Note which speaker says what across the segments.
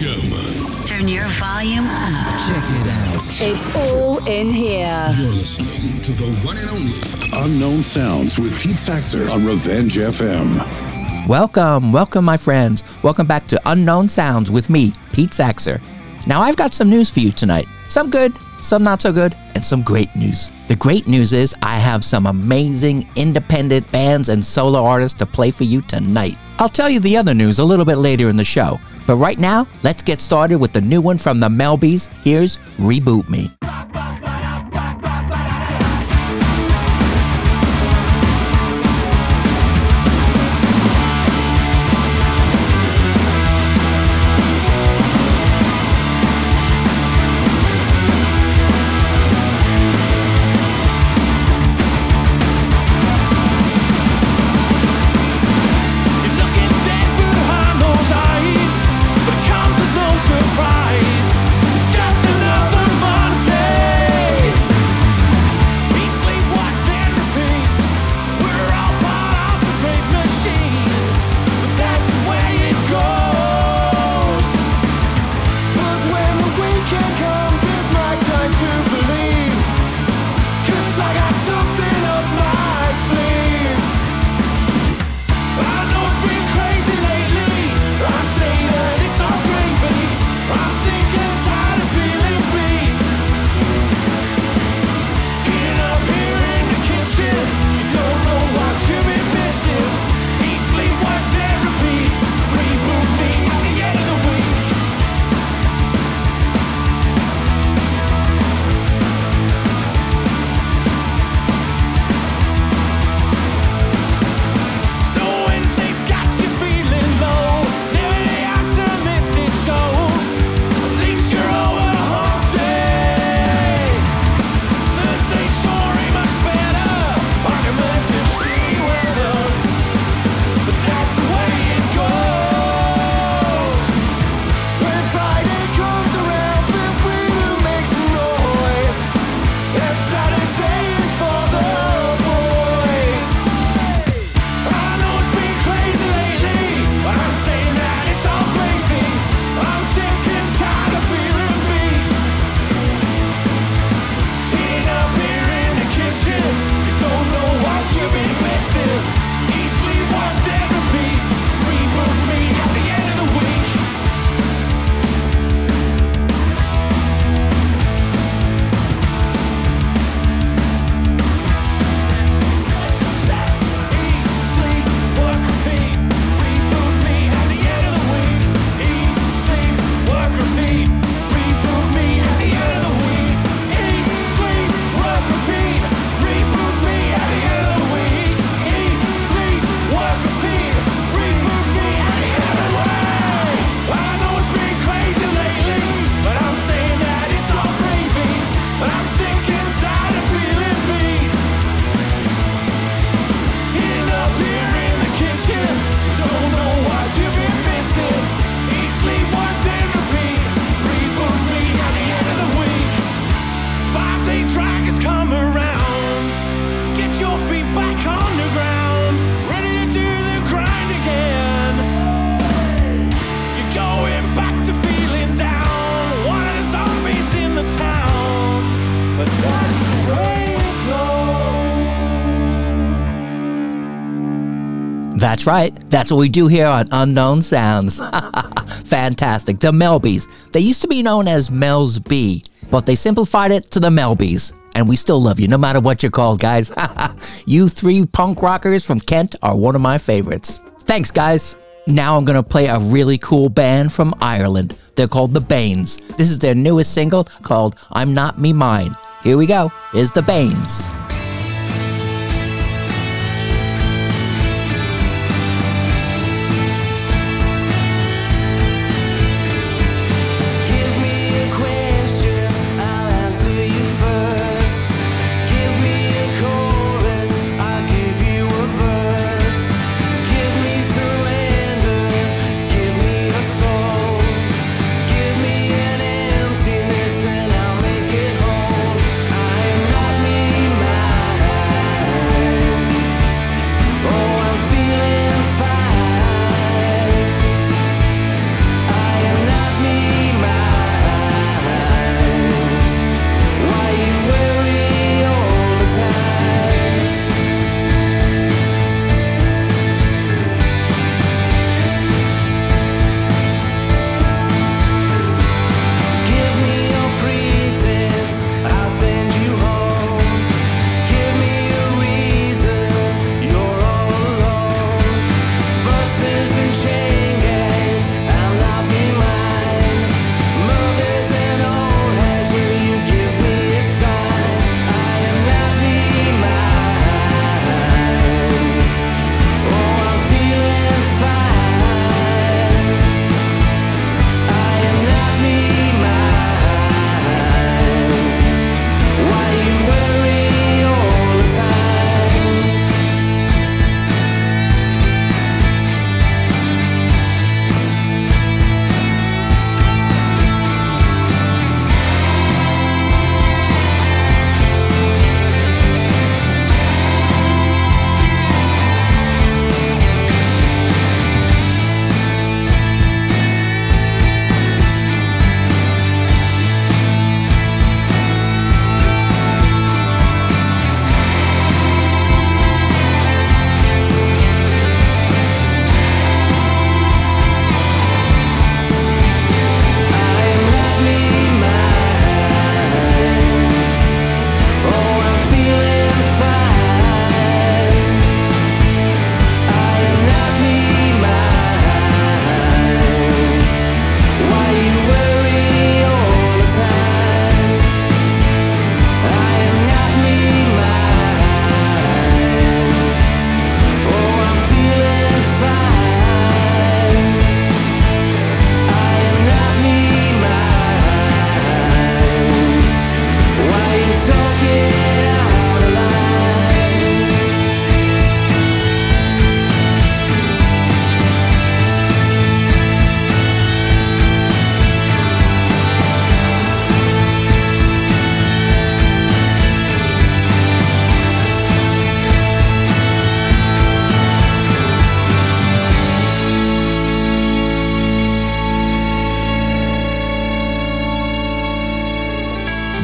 Speaker 1: Welcome.
Speaker 2: Turn your volume up.
Speaker 3: Check it out.
Speaker 4: It's all in here.
Speaker 1: You're listening to the one and only
Speaker 5: Unknown Sounds with Pete Saxer on Revenge FM.
Speaker 6: Welcome, welcome, my friends. Welcome back to Unknown Sounds with me, Pete Saxer. Now, I've got some news for you tonight. Some good, some not so good, and some great news. The great news is I have some amazing independent bands and solo artists to play for you tonight. I'll tell you the other news a little bit later in the show. But right now, let's get started with the new one from the Melbies. Here's Reboot Me.
Speaker 7: That's
Speaker 6: right. That's what we do here on Unknown Sounds. Fantastic. The Melbies. They used to be known as Mel's B, but they simplified it to the Melbies. And we still love you, no matter what you're called, guys. you three punk rockers from Kent are one of my favorites. Thanks, guys. Now I'm going to play a really cool band from Ireland. They're called The Baines. This is their newest single called I'm Not Me Mine. Here we go. Here's The
Speaker 7: Baines.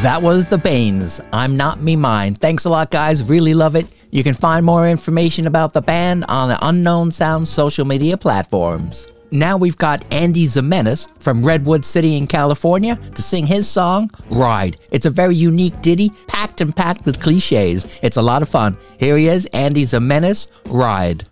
Speaker 8: That was The Baines. I'm Not Me Mine. Thanks a lot, guys. Really love it. You can find more information about the band on the Unknown Sound social media platforms. Now we've got Andy Zamenes from Redwood City in California to sing his song, Ride. It's a very unique ditty, packed and packed with cliches. It's a lot of fun. Here he is, Andy Zamenes, Ride.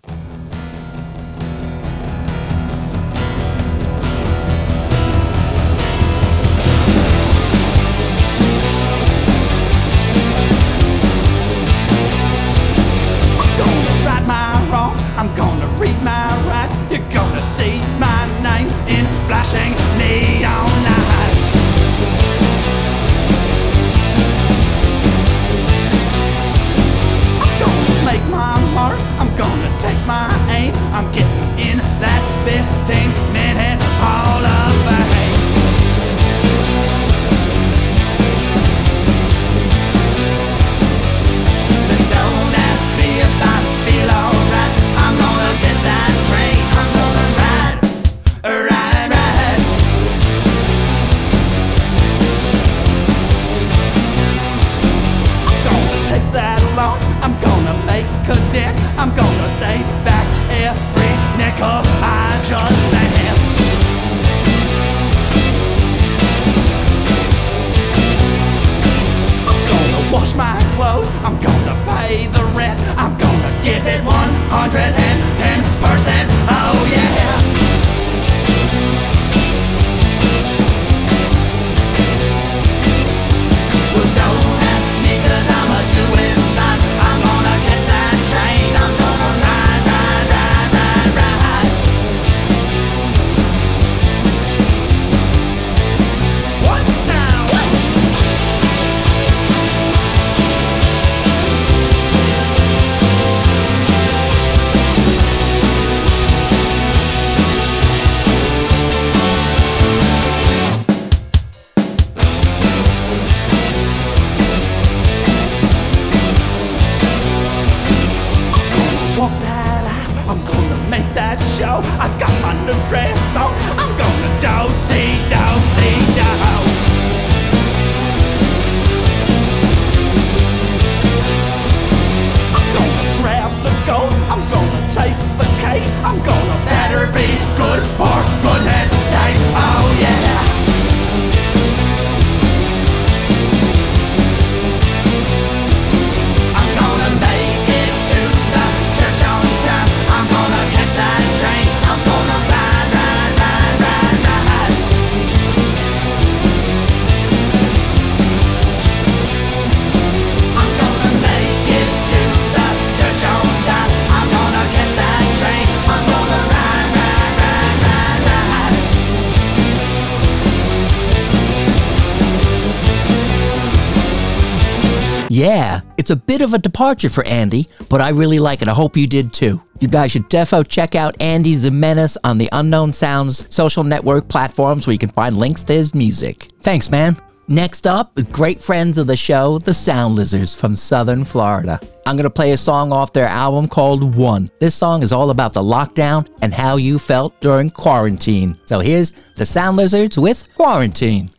Speaker 8: It's a bit of a departure for Andy, but I really like it. I hope you did too. You guys should defo check out Andy Zamenes on the Unknown Sounds social network platforms where you can find links to his music. Thanks, man. Next up, great friends of the show, the Sound Lizards from Southern Florida. I'm going to play a song off their album called One. This song is all about the lockdown and how you felt during quarantine. So here's the Sound Lizards with Quarantine.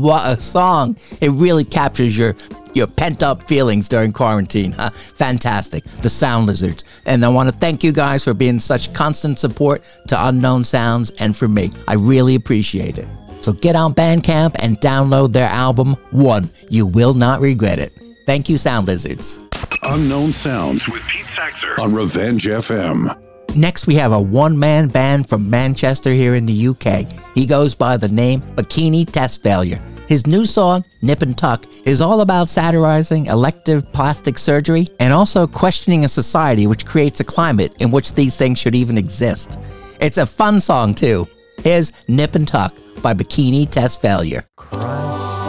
Speaker 9: What a song! It really captures your your pent up feelings during quarantine. Huh? Fantastic. The Sound Lizards. And I want to thank you guys for being such constant support to Unknown Sounds and for me. I really appreciate it. So get on Bandcamp and download their album, One. You will not regret it. Thank you, Sound Lizards.
Speaker 5: Unknown Sounds with Pete Saxer on Revenge FM.
Speaker 9: Next, we have a one man band from Manchester here in the UK. He goes by the name Bikini Test Failure. His new song, Nip and Tuck, is all about satirizing elective plastic surgery and also questioning a society which creates a climate in which these things should even exist. It's a fun song, too. Here's Nip and Tuck by Bikini Test Failure.
Speaker 10: Christ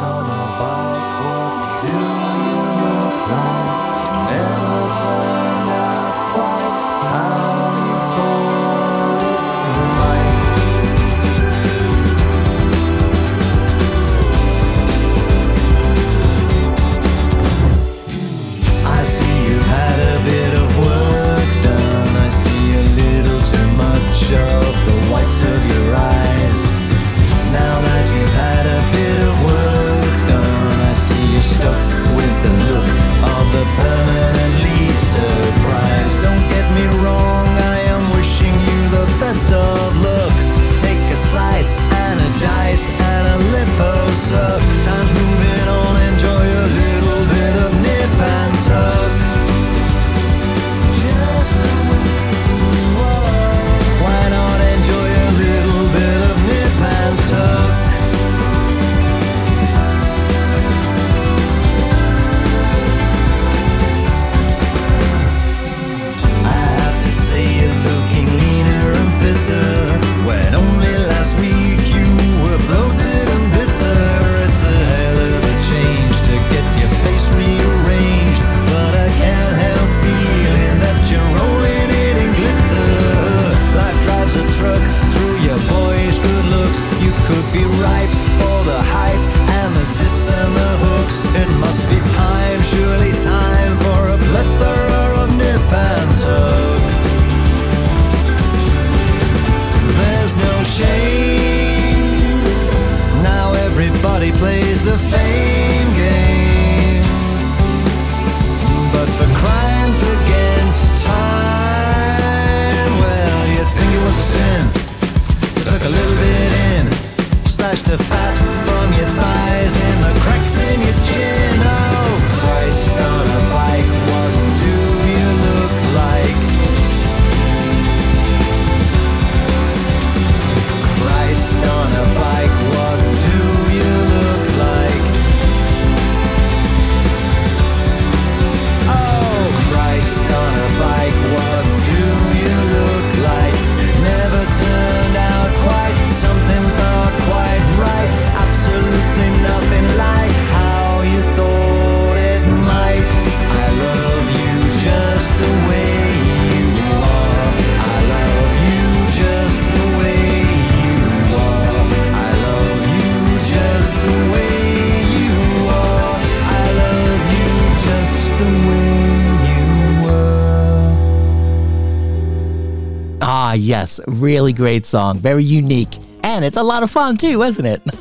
Speaker 9: yes, really great song. Very unique. And it's a lot of fun too, isn't it?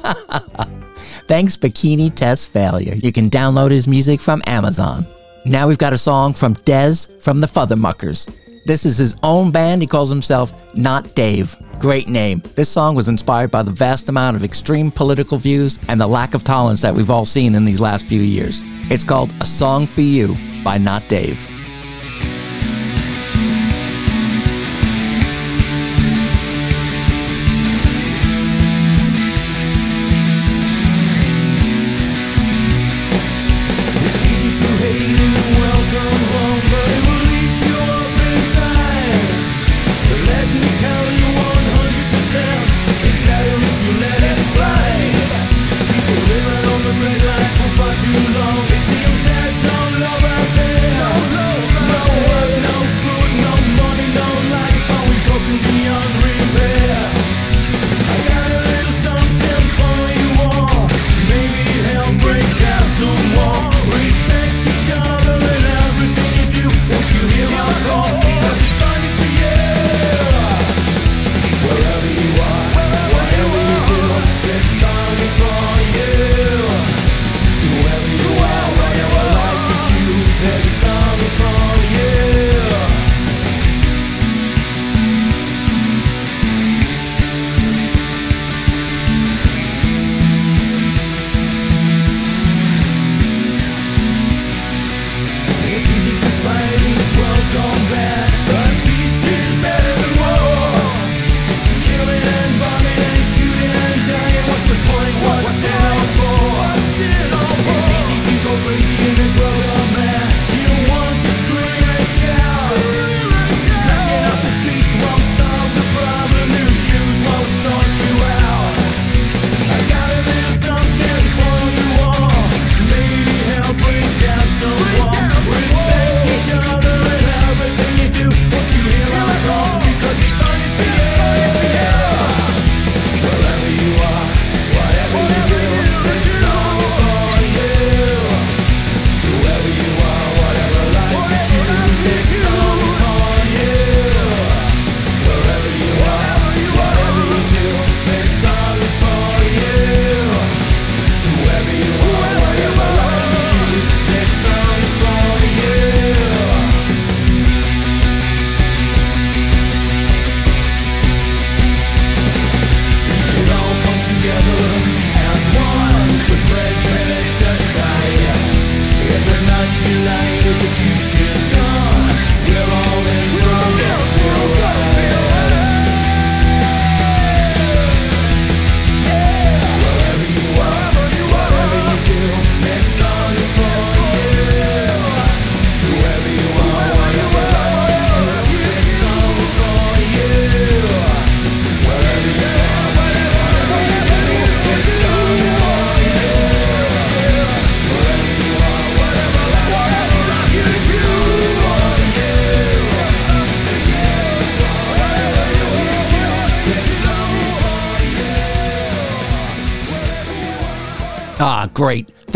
Speaker 9: Thanks, Bikini Test Failure. You can download his music from Amazon. Now we've got a song from Dez from the Futhermuckers. This is his own band. He calls himself Not Dave. Great name. This song was inspired by the vast amount of extreme political views and the lack of tolerance that we've all seen in these last few years. It's called A Song for You by Not Dave.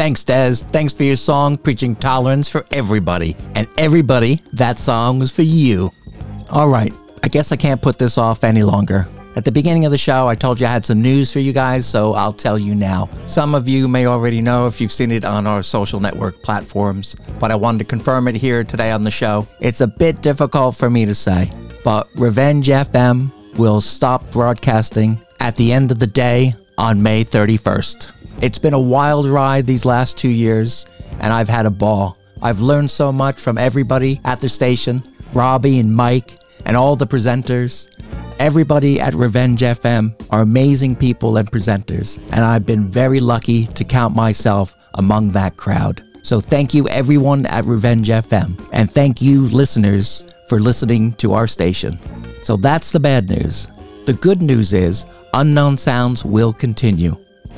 Speaker 9: Thanks, Des. Thanks for your song, Preaching Tolerance for Everybody. And everybody, that song was for you. All right, I guess I can't put this off any longer. At the beginning of the show, I told you I had some news for you guys, so I'll tell you now. Some of you may already know if you've seen it on our social network platforms, but I wanted to confirm it here today on the show. It's a bit difficult for me to say, but Revenge FM will stop broadcasting at the end of the day on May 31st. It's been a wild ride these last two years, and I've had a ball. I've learned so much from everybody at the station Robbie and Mike, and all the presenters. Everybody at Revenge FM are amazing people and presenters, and I've been very lucky to count myself among that crowd. So thank you, everyone at Revenge FM, and thank you, listeners, for listening to our station. So that's the bad news. The good news is Unknown Sounds will continue.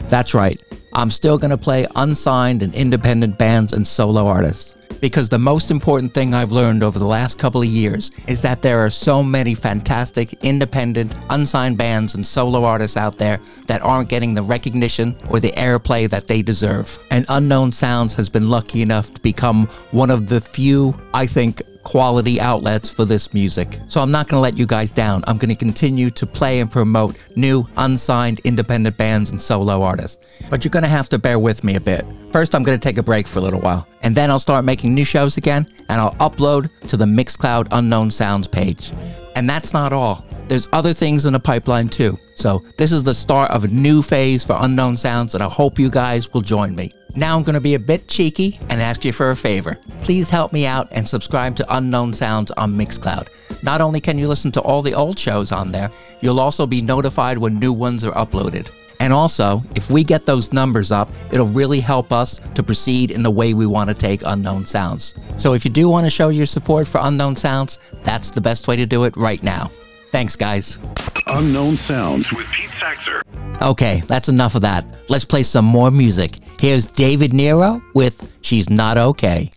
Speaker 9: That's right, I'm still going to play unsigned and independent bands and solo artists. Because the most important thing I've learned over the last couple of years is that there are so many fantastic, independent, unsigned bands and solo artists out there that aren't getting the recognition or the airplay that they deserve. And Unknown Sounds has been lucky enough to become one of the few, I think, quality outlets for this music. So I'm not going to let you guys down. I'm going to continue to play and promote new, unsigned, independent bands and solo artists. But you're going to have to bear with me a bit. First, I'm going to take a break for a little while, and then I'll start making new shows again, and I'll upload to the Mixcloud Unknown Sounds page. And that's not all. There's other things in the pipeline too. So this is the start of a new phase for Unknown Sounds, and I hope you guys will join me. Now I'm going to be a bit cheeky and ask you for a favor. Please help me out and subscribe to Unknown Sounds on Mixcloud. Not only can you listen to all the old shows on there, you'll also be notified when new ones are uploaded. And also, if we get those numbers up, it'll really help us to proceed in the way we want to take Unknown Sounds. So if you do want to show your support for Unknown Sounds, that's the best way to do it right now. Thanks, guys.
Speaker 5: Unknown Sounds with Pete Saxer.
Speaker 9: Okay, that's enough of that. Let's play some more music. Here's David Nyro with She's Not Okay.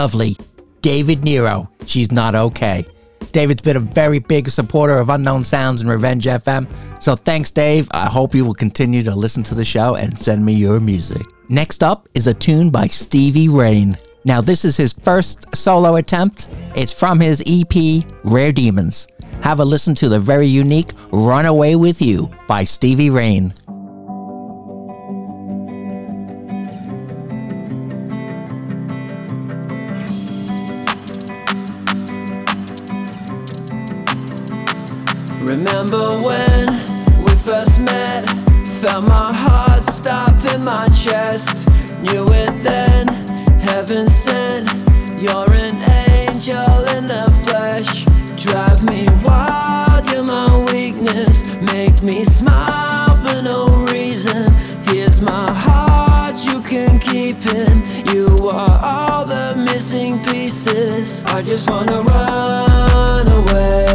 Speaker 9: Lovely David Nyro. She's not okay. David's been a very big supporter of Unknown Sounds and Revenge FM. So thanks, Dave. I hope you will continue to listen to the show and send me your music. Next up is a tune by Stevie Rain. Now, this is his first solo attempt. It's from his EP, Rare Demons. Have a listen to the very unique Run Away With You by Stevie Rain.
Speaker 7: Remember when we first met? Felt my heart stop in my chest. Knew it then, heaven sent. You're an angel in the flesh. Drive me wild, you're my weakness. Make me smile for no reason. Here's my heart, you can keep it. You are all the missing pieces. I just wanna run away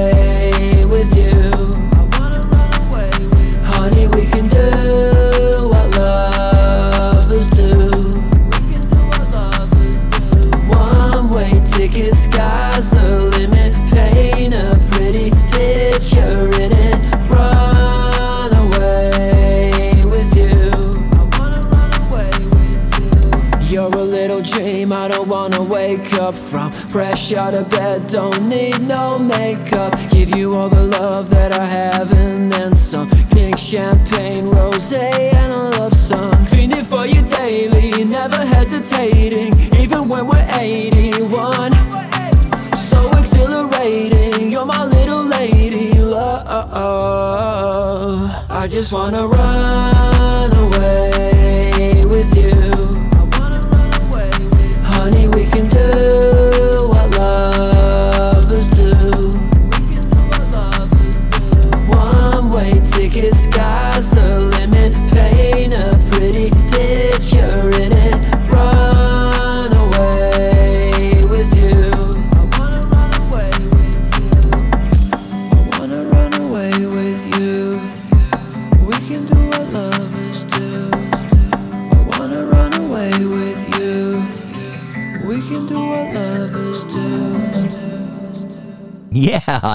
Speaker 7: Fresh out of bed, don't need no makeup. Give you all the love that I have and then some. Pink champagne, rose, and a love song. Fiending for you daily, never hesitating, even when we're 81. So exhilarating, you're my little lady. Love. I just wanna run away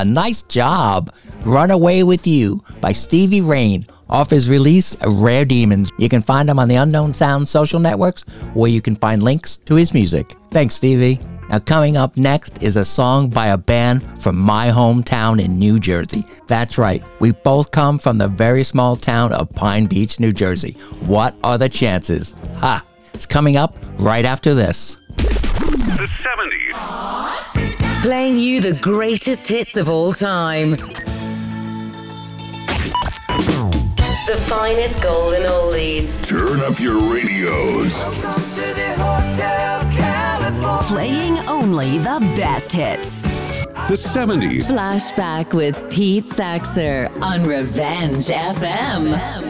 Speaker 9: Yeah, nice job. Run Away With You by Stevie Rain off his release, Rare Demons. You can find him on the Unknown Sound social networks where you can find links to his music. Thanks, Stevie. Now, coming up next is a song by a band from my hometown in New Jersey. That's right, we both come from the very small town of Pine Beach, New Jersey. What are the chances? Ha! It's coming up right after this.
Speaker 2: The 70s.
Speaker 4: Playing you the greatest hits of all time. The finest golden oldies.
Speaker 2: Turn up your radios.
Speaker 11: Playing only the best hits.
Speaker 2: The 70s.
Speaker 4: Flashback with Pete Saxer on Revenge FM.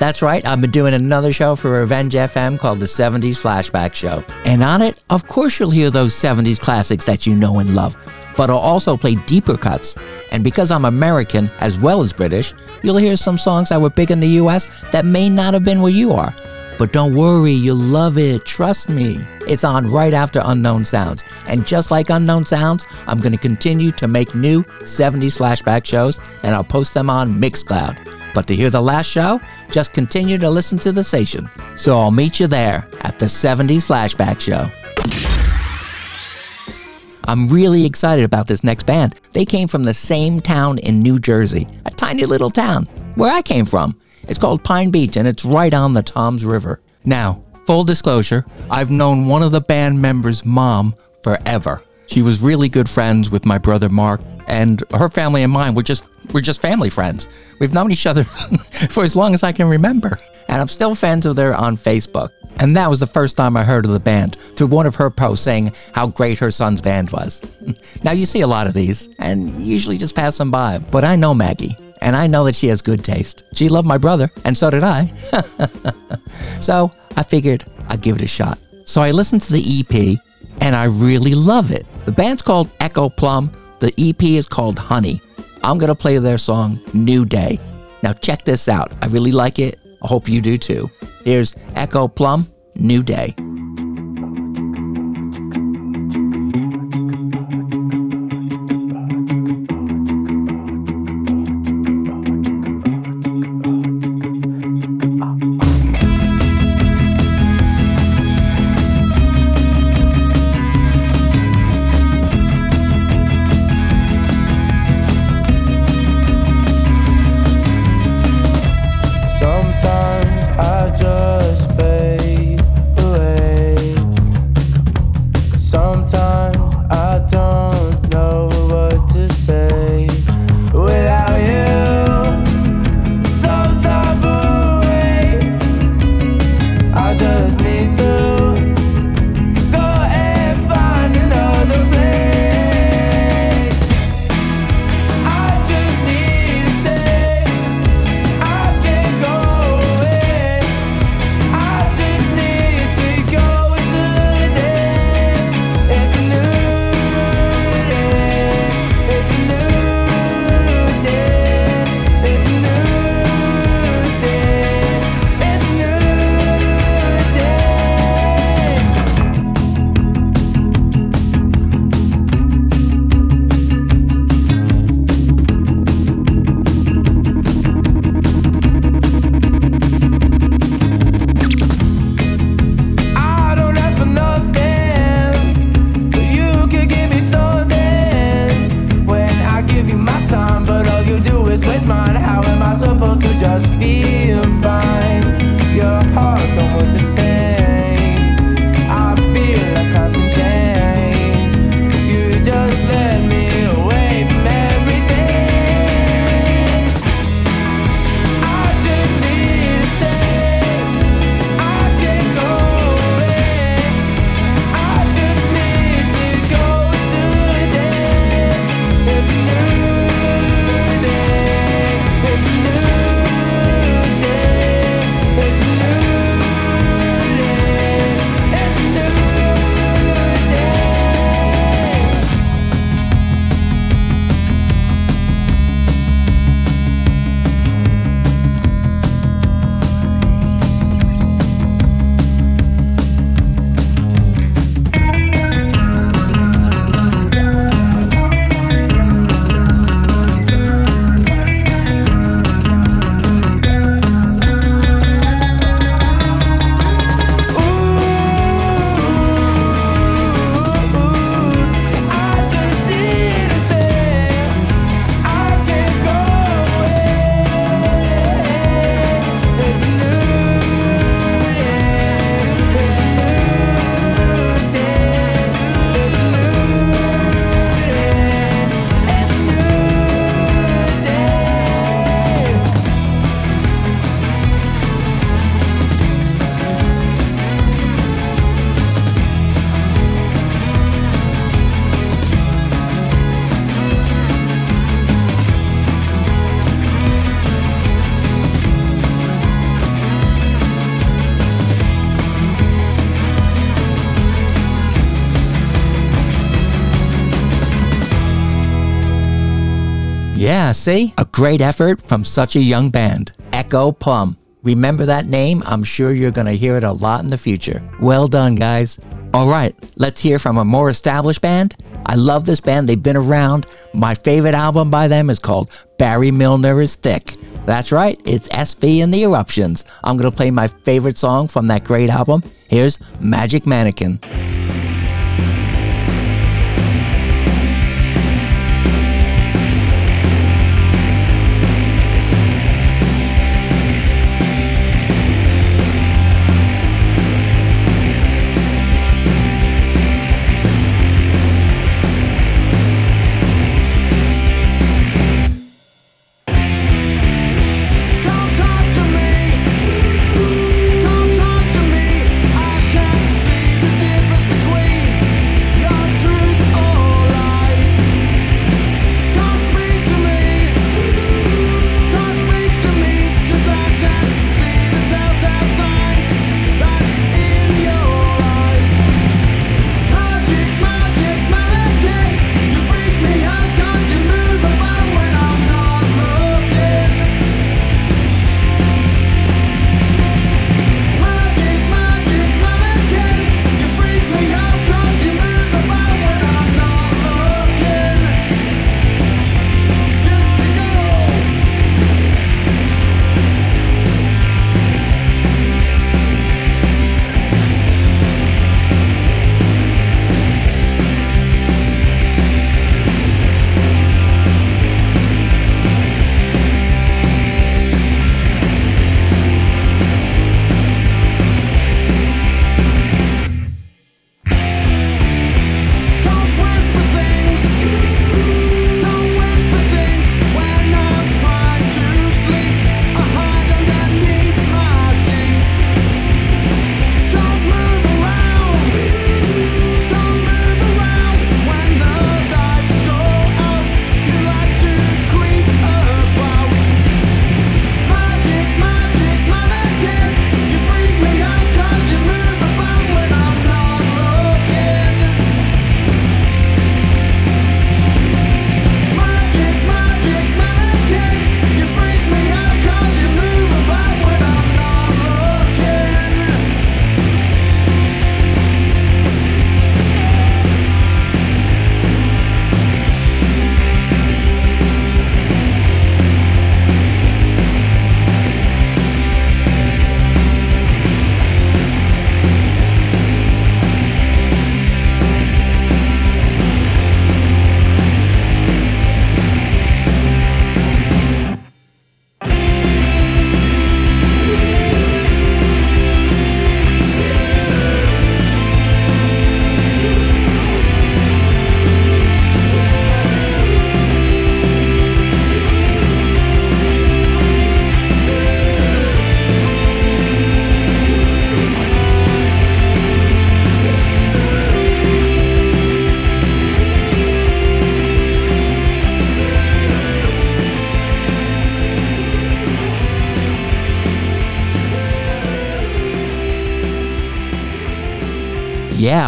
Speaker 9: That's right. I've been doing another show for Revenge FM called the 70s Flashback Show. And on it, of course, you'll hear those 70s classics that you know and love. But I'll also play deeper cuts. And because I'm American as well as British, you'll hear some songs that were big in the US that may not have been where you are. But don't worry, you'll love it. Trust me. It's on right after Unknown Sounds. And just like Unknown Sounds, I'm going to continue to make new 70s flashback shows and I'll post them on Mixcloud. But to hear the last show, just continue to listen to the station. So I'll meet you there at the 70s Flashback Show. I'm really excited about this next band. They came from the same town in New Jersey, a tiny little town where I came from. It's called Pine Beach and it's right on the Toms River. Now, full disclosure, I've known one of the band members' mom forever. She was really good friends with my brother Mark, and her family and mine were just we're just family friends. We've known each other for as long as I can remember. And I'm still fans of her on Facebook. And that was the first time I heard of the band through one of her posts saying how great her son's band was. now you see a lot of these and usually just pass them by, but I know Maggie and I know that she has good taste. She loved my brother and so did I. so I figured I'd give it a shot. So I listened to the EP and I really love it. The band's called Echo Plum. The EP is called Honey. I'm going to play their song New Day. Now check this out. I really like it. I hope you do too. Here's Echo Plum, New Day.
Speaker 12: feel
Speaker 9: Yeah, see? A great effort from such a young band. Echo Plum. Remember that name? I'm sure you're going to hear it a lot in the future. Well done, guys. All right, let's hear from a more established band. I love this band, they've been around. My favorite album by them is called Barry Milner is Thick. That's right, it's SV and the Eruptions. I'm going to play my favorite song from that great album. Here's Magic Mannequin.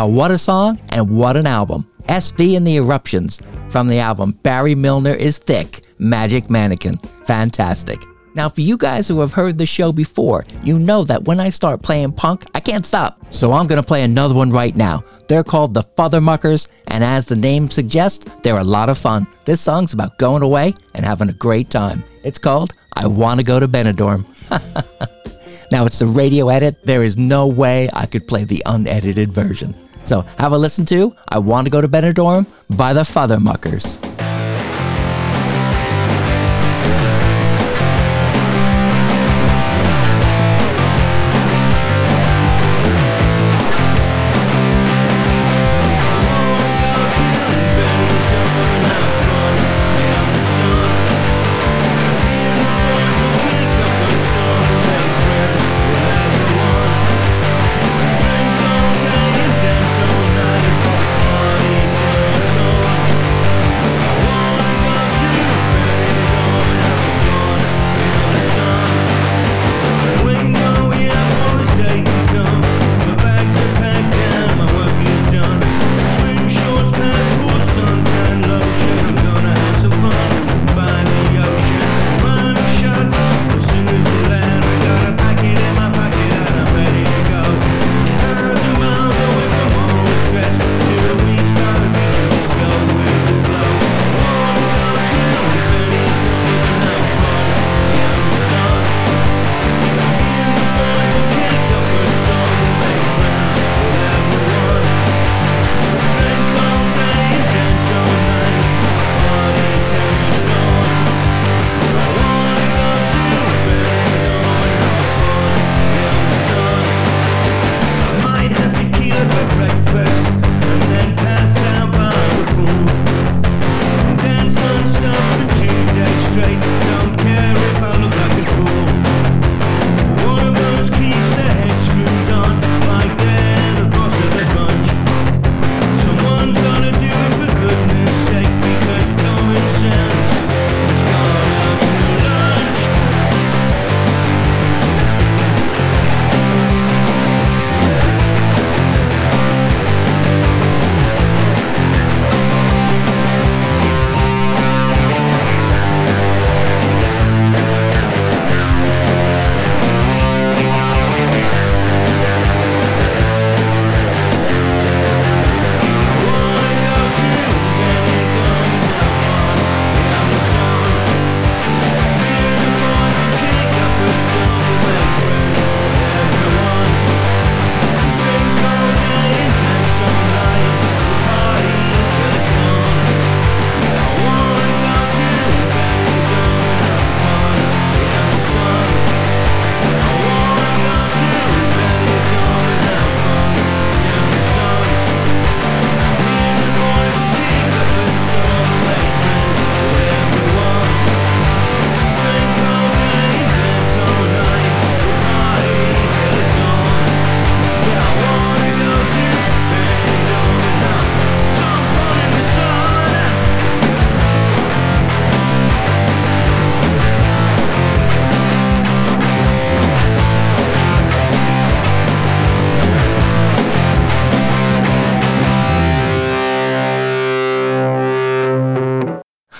Speaker 7: Yeah, what a song and what an album. SV and the Eruptions from the album Barry Milner is Thick, Magic Mannequin. Fantastic. Now, for you guys who have heard the show before, you know that when I start playing punk, I can't stop. So I'm gonna play another one right now. They're called the Futhermuckers, and as the name suggests, they're a lot of fun. This song's about going away and having a great time. It's called I Wanna Go to Benidorm. now, it's the radio edit. There is no way I could play the unedited version. So have a listen to I Want to Go to Benidorm by the Futhermuckers.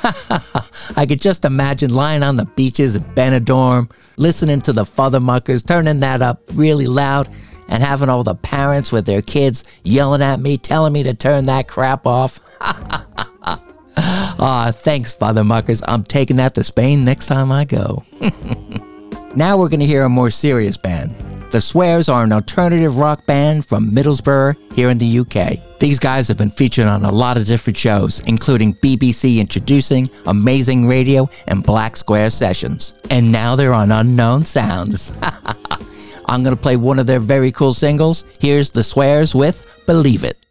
Speaker 7: I could just imagine lying on the beaches of Benidorm, listening to the Futhermuckers, turning that up really loud, and having all the parents with their kids yelling at me, telling me to turn that crap off. Aw, thanks, Futhermuckers. I'm taking that to Spain next time I go. now we're going to hear a more serious band. The Swears are an alternative rock band from Middlesbrough here in the UK. These guys have been featured on a lot of different shows, including BBC Introducing, Amazing Radio, and Black Square Sessions. And now they're on Unknown Sounds. I'm going to play one of their very cool singles. Here's The Swears with Believe It.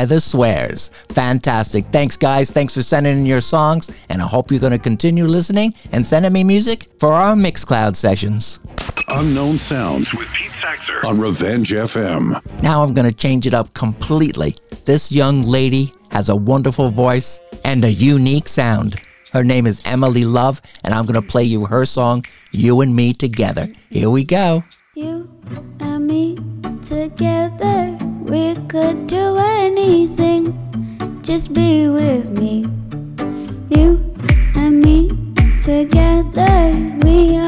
Speaker 9: By The Swears. Fantastic. Thanks, guys. Thanks for sending in your songs, and I hope you're going to continue listening and sending me music for our Mixcloud sessions.
Speaker 5: Unknown Sounds
Speaker 2: With Pete Saxer.
Speaker 5: on Revenge FM.
Speaker 9: Now I'm going to change it up completely. This young lady has a wonderful voice and a unique sound. Her name is Emily Love, and I'm going to play you her song, You and Me Together. Here we go.
Speaker 13: You and me together, we could do anything. Just be with me. You and me together, we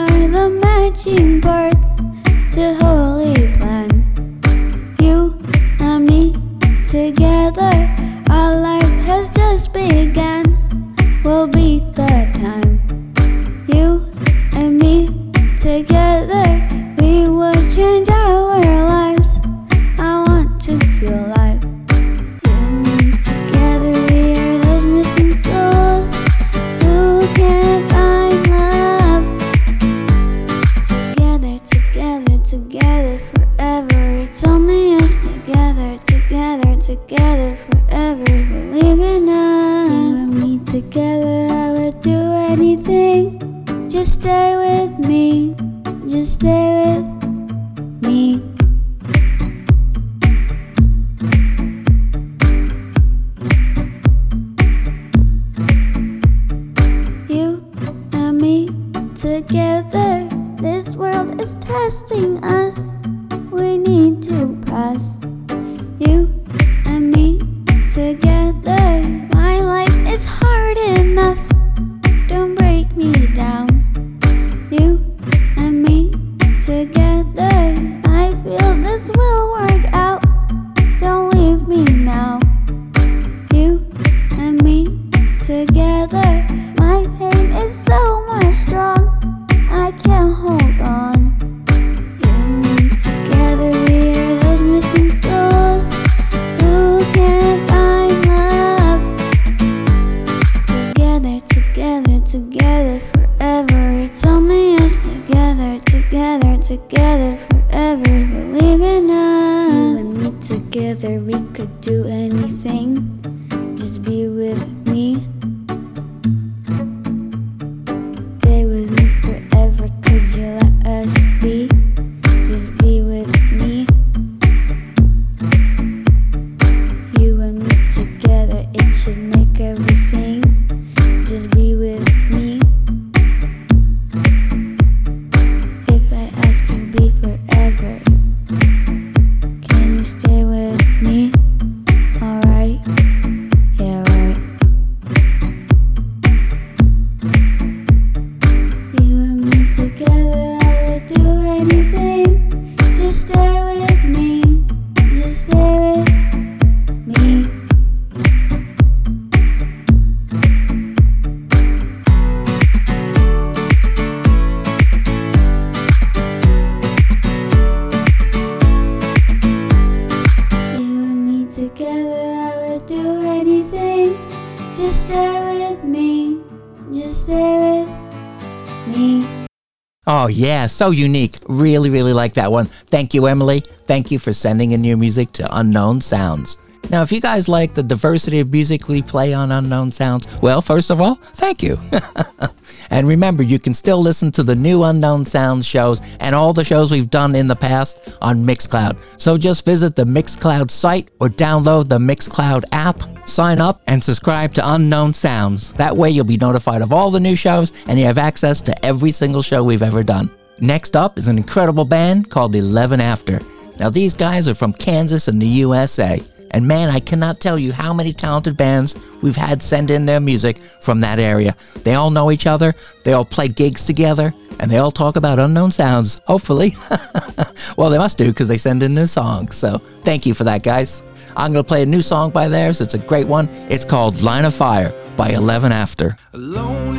Speaker 13: yeah,
Speaker 9: so unique. Really, really like that one. Thank you, Emily. Thank you for sending in your music to Unknown Sounds. Now, if you guys like the diversity of music we play on Unknown Sounds, well, first of all, thank you. and remember, you can still listen to the new Unknown Sounds shows and all the shows we've done in the past on Mixcloud. So just visit the Mixcloud site or download the Mixcloud app, sign up, and subscribe to Unknown Sounds. That way, you'll be notified of all the new shows and you have access to every single show we've ever done. Next up is an incredible band called 11 After. Now, these guys are from Kansas in the USA. And man, I cannot tell you how many talented bands we've had send in their music from that area. They all know each other, they all play gigs together, and they all talk about unknown sounds, hopefully. well, they must do because they send in new songs. So thank you for that, guys. I'm going to play a new song by theirs. It's a great one. It's called Line of Fire by 11 After.
Speaker 14: Alone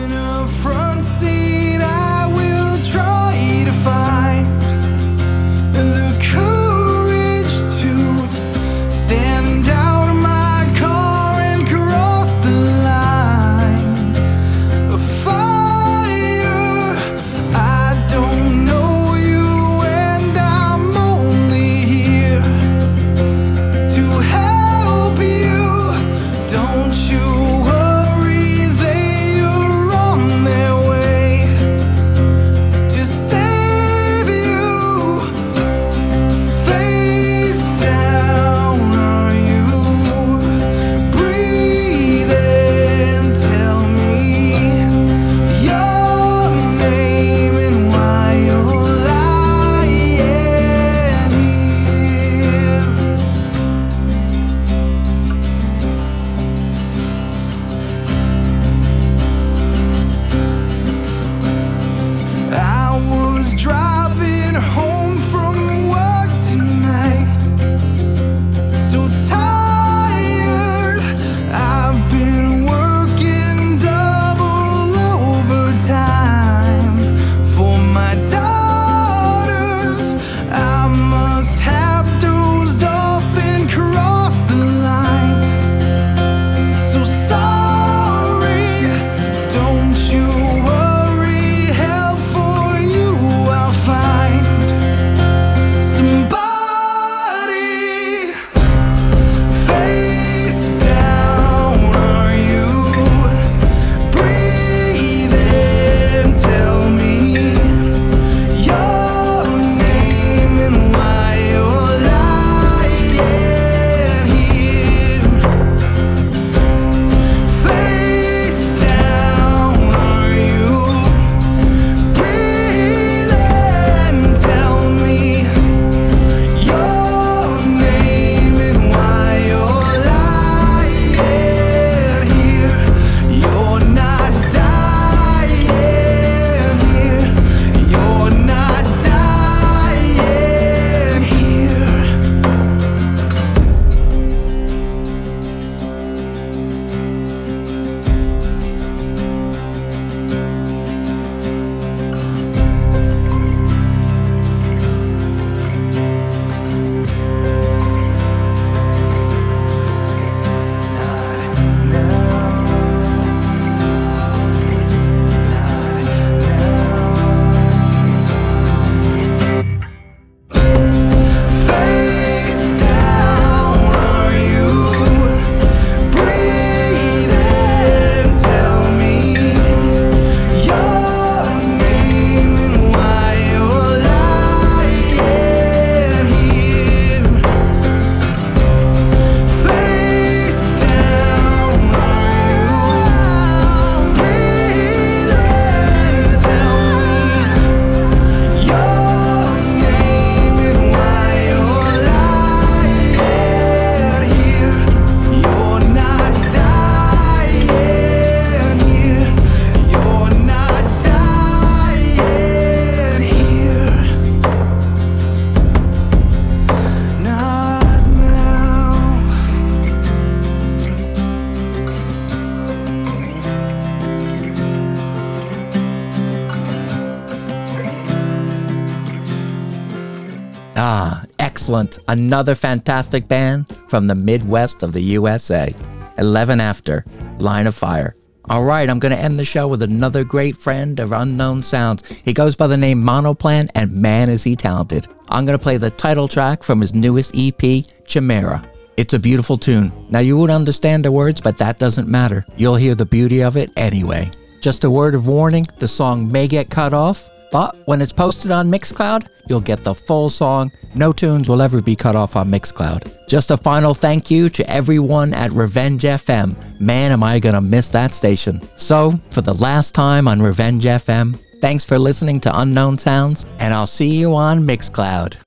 Speaker 9: excellent. Another fantastic band from the Midwest of the USA. 11 After, Line of Fire. All right, I'm going to end the show with another great friend of Unknown Sounds. He goes by the name Monoplan, and man, is he talented. I'm going to play the title track from his newest EP, Chimera. It's a beautiful tune. Now, you won't understand the words, but that doesn't matter. You'll hear the beauty of it anyway. Just a word of warning the song may get cut off, but when it's posted on Mixcloud, you'll get the full song. No tunes will ever be cut off on Mixcloud. Just a final thank you to everyone at Revenge FM. Man, am I gonna miss that station. So, for the last time on Revenge FM, thanks for listening to Unknown Sounds, and I'll see you on Mixcloud.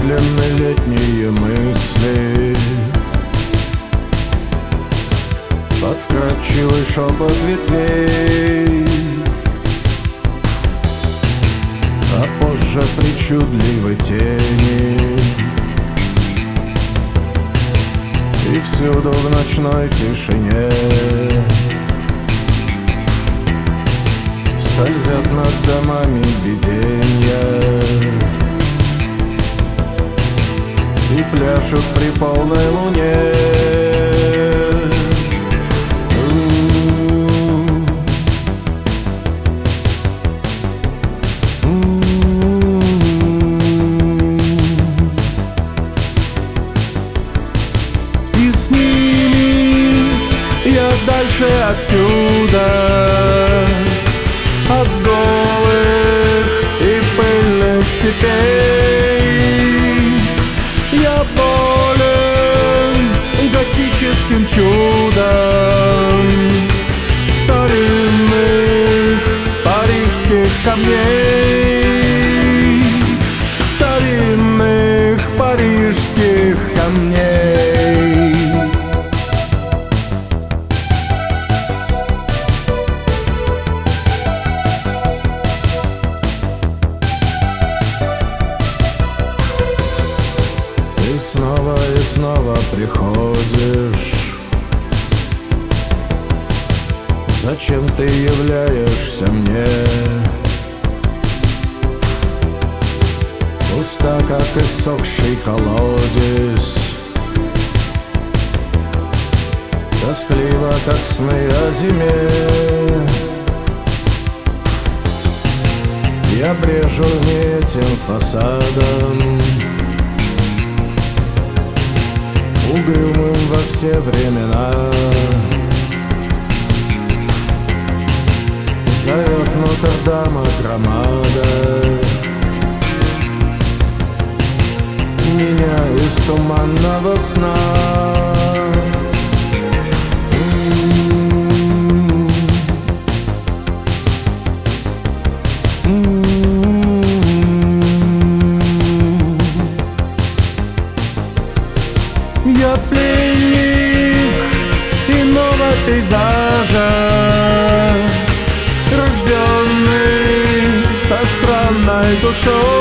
Speaker 12: Как медленны летние мысли. Под вкрадчивый шепот ветвей. А позже причудливой тени. И всюду в ночной тишине. Скользят над домами виденья И пляшут при полной луне вижу не этим фасадом. Угрюмым во все времена. Зовет Нотр-Дама громада. Меня из туманного сна. soul